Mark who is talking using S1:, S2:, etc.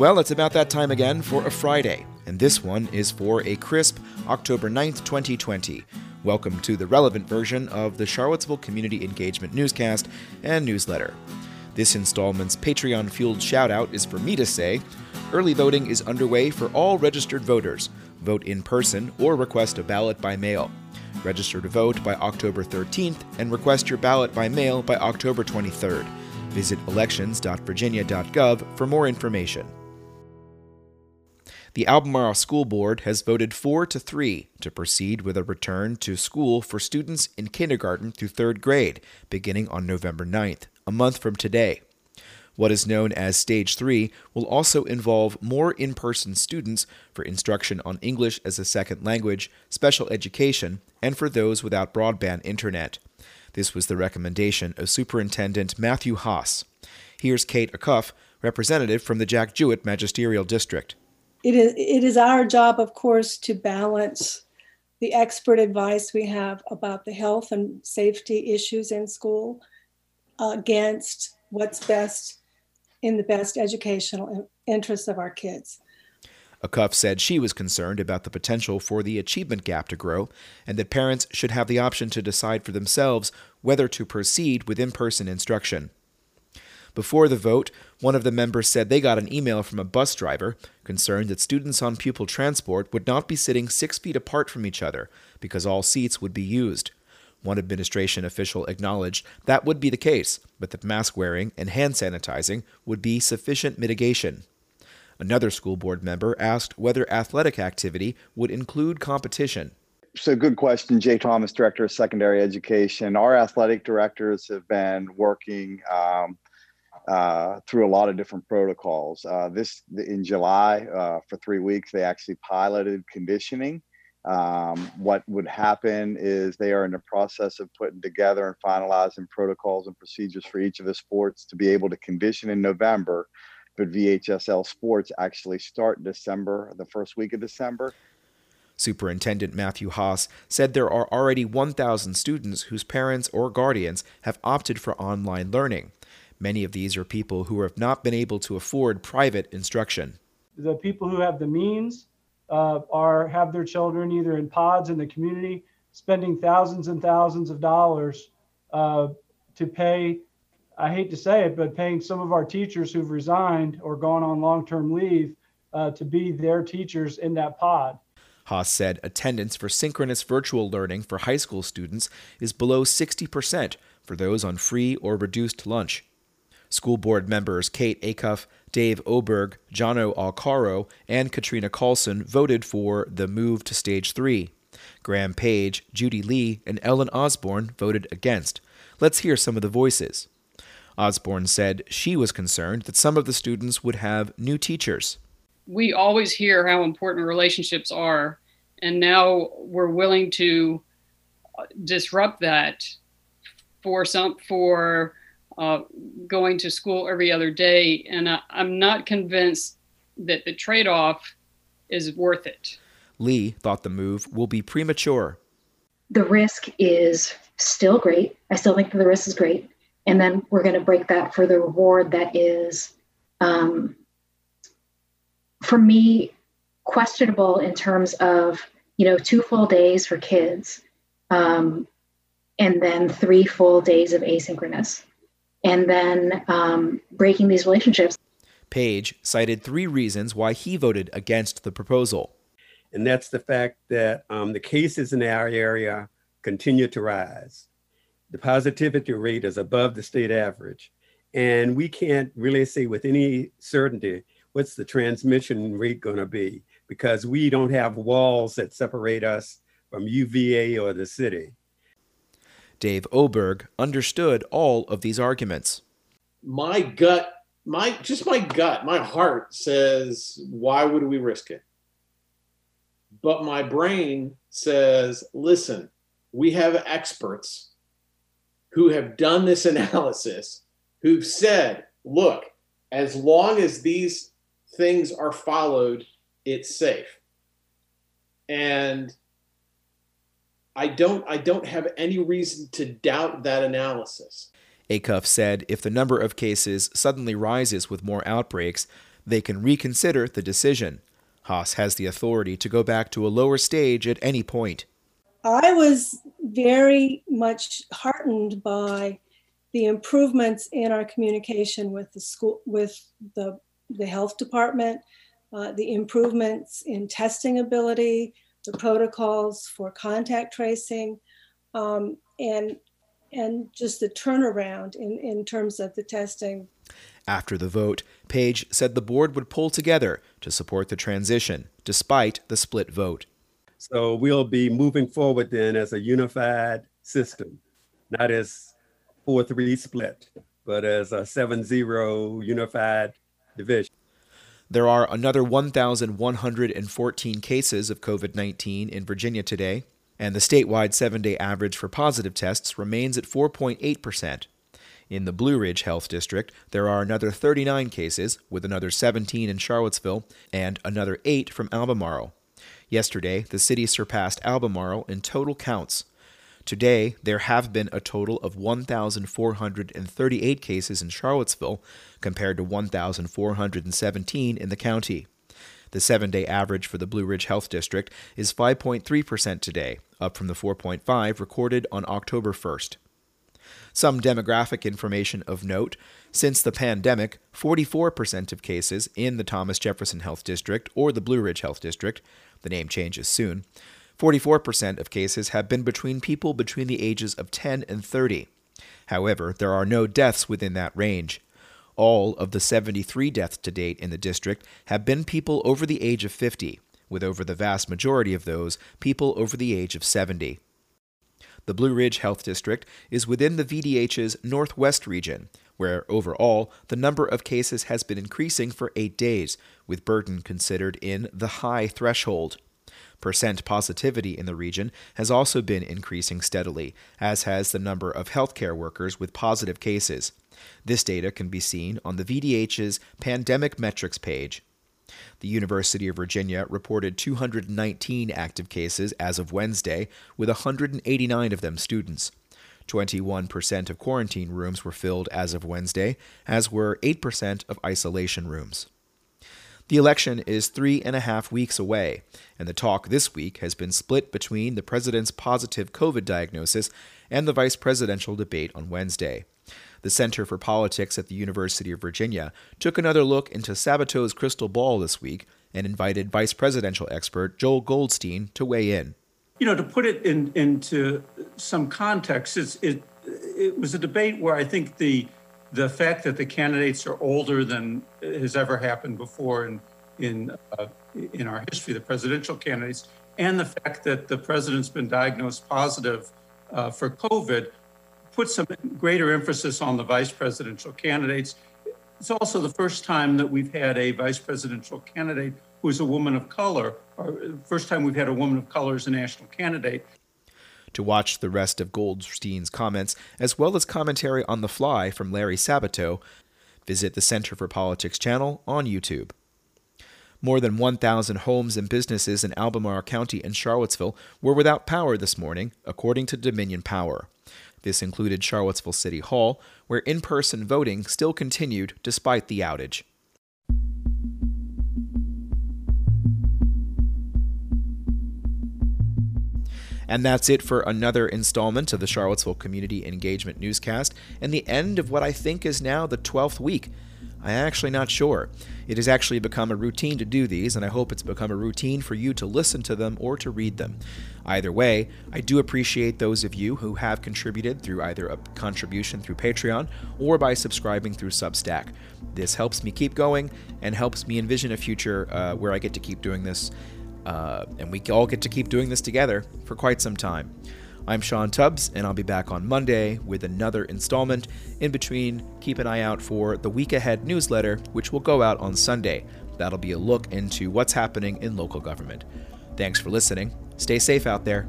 S1: Well, it's about that time again for a Friday, and this one is for a crisp October 9th, 2020. Welcome to the relevant version of the Charlottesville Community Engagement Newscast and Newsletter. This installment's Patreon fueled shout out is for me to say early voting is underway for all registered voters. Vote in person or request a ballot by mail. Register to vote by October 13th and request your ballot by mail by October 23rd. Visit elections.virginia.gov for more information the Albemarle School Board has voted 4 to 3 to proceed with a return to school for students in kindergarten through 3rd grade beginning on November 9th, a month from today. What is known as Stage 3 will also involve more in person students for instruction on English as a second language, special education, and for those without broadband internet. This was the recommendation of Superintendent Matthew Haas. Here's Kate Acuff, representative from the Jack Jouett Magisterial District
S2: it is it is our job of course to balance the expert advice we have about the health and safety issues in school against what's best in the best educational interests of our kids.
S1: Acuff said she was concerned about the potential for the achievement gap to grow and that parents should have the option to decide for themselves whether to proceed with in person instruction. Before the vote, one of the members said they got an email from a bus driver concerned that students on pupil transport would not be sitting six feet apart from each other because all seats would be used. One administration official acknowledged that would be the case, but that mask wearing and hand sanitizing would be sufficient mitigation. Another school board member asked whether athletic activity would include competition.
S3: So, good question. Jay Thomas, Director of Secondary Education. Our athletic directors have been working um, uh, through a lot of different protocols. Uh, this in July uh, for three weeks, they actually piloted conditioning. Um, what would happen is they are in the process of putting together and finalizing protocols and procedures for each of the sports to be able to condition in November. But VHSL sports actually start December, the first week of December.
S1: Superintendent Matthew Haas said there are already 1,000 students whose parents or guardians have opted for online learning. Many of these are people who have not been able to afford private instruction.
S4: The people who have the means uh, are have their children either in pods in the community, spending thousands and thousands of dollars uh, to pay. I hate to say it, but paying some of our teachers who've resigned or gone on long-term leave uh, to be their teachers in that pod.
S1: Haas said attendance for synchronous virtual learning for high school students is below 60% for those on free or reduced lunch. School board members Kate Acuff, Dave Oberg, Jonno Alcaro, and Katrina Callsen voted for the move to stage three. Graham Paige, Judy Le, and Ellen Osborne voted against. Let's hear some of the voices. Osborne said she was concerned that some of the students would have new teachers.
S5: We always hear how important relationships are, and now we're willing to disrupt that for some for uh, going to school every other day, and I, I'm not convinced that the trade off is worth it.
S1: Le thought the move will be premature.
S6: The risk is still great. I still think the risk is great. And then we're going to break that for the reward that is, um, for me, questionable in terms of, you know, two full days for kids um, and then three full days of asynchronous and then um, breaking these relationships.
S1: Paige cited three reasons why he voted against the proposal.
S7: And that's the fact that um, the cases in our area continue to rise. The positivity rate is above the state average. And we can't really say with any certainty what's the transmission rate going to be because we don't have walls that separate us from UVA or the city.
S1: Dave Oberg understood all of these arguments.
S8: My gut, my just my gut, my heart says, why would we risk it? But my brain says, listen, we have experts who have done this analysis who've said, look, as long as these things are followed, it's safe. And I don't I don't have any reason to doubt that analysis.
S1: Acuff said if the number of cases suddenly rises with more outbreaks, they can reconsider the decision. Haas has the authority to go back to a lower stage at any point.
S2: I was very much heartened by the improvements in our communication with the school, with the, the health department, uh, the improvements in testing ability, the protocols for contact tracing, um, and and just the turnaround in, in terms of the testing.
S1: After the vote, Paige said the board would pull together to support the transition, despite the split vote.
S7: So we'll be moving forward then as a unified system, not as 4 3 split, but as a 7 0 unified division.
S1: There are another 1,114 cases of COVID 19 in Virginia today, and the statewide seven day average for positive tests remains at 4.8%. In the Blue Ridge Health District, there are another 39 cases, with another 17 in Charlottesville and another 8 from Albemarle. Yesterday, the city surpassed Albemarle in total counts. Today, there have been a total of 1,438 cases in Charlottesville, compared to 1,417 in the county. The seven day average for the Blue Ridge Health District is 5.3% today, up from the 4.5 recorded on October 1st. Some demographic information of note since the pandemic, 44% of cases in the Thomas Jefferson Health District or the Blue Ridge Health District, the name changes soon, 44% of cases have been between people between the ages of 10 and 30. However, there are no deaths within that range. All of the 73 deaths to date in the district have been people over the age of 50, with over the vast majority of those people over the age of 70. The Blue Ridge Health District is within the VDH's Northwest region, where overall the number of cases has been increasing for eight days, with burden considered in the high threshold. Percent positivity in the region has also been increasing steadily, as has the number of healthcare workers with positive cases. This data can be seen on the VDH's Pandemic Metrics page. The University of Virginia reported 219 active cases as of Wednesday, with 189 of them students. 21% of quarantine rooms were filled as of Wednesday, as were 8% of isolation rooms. The election is three and a half weeks away, and the talk this week has been split between the president's positive COVID diagnosis and the vice presidential debate on Wednesday the Center for Politics at the University of Virginia took another look into Sabato's crystal ball this week and invited vice presidential expert Joel Goldstein to weigh in.
S9: You know, to put it in, into some context, it, it was a debate where I think the the fact that the candidates are older than has ever happened before in in uh, in our history, the presidential candidates, and the fact that the president's been diagnosed positive uh, for COVID put some greater emphasis on the vice presidential candidates. It's also the first time that we've had a vice presidential candidate who is a woman of color, or first time we've had a woman of color as a national candidate.
S1: To watch the rest of Goldstein's comments, as well as commentary on the fly from Larry Sabato, visit the Center for Politics channel on YouTube. More than 1,000 homes and businesses in Albemarle County and Charlottesville were without power this morning, according to Dominion Power. This included Charlottesville City Hall, where in person voting still continued despite the outage. And that's it for another installment of the Charlottesville Community Engagement Newscast and the end of what I think is now the 12th week. I'm actually not sure. It has actually become a routine to do these, and I hope it's become a routine for you to listen to them or to read them. Either way, I do appreciate those of you who have contributed through either a contribution through Patreon or by subscribing through Substack. This helps me keep going and helps me envision a future uh, where I get to keep doing this, uh, and we all get to keep doing this together for quite some time. I'm Sean Tubbs, and I'll be back on Monday with another installment. In between, keep an eye out for the Week Ahead newsletter, which will go out on Sunday. That'll be a look into what's happening in local government. Thanks for listening. Stay safe out there.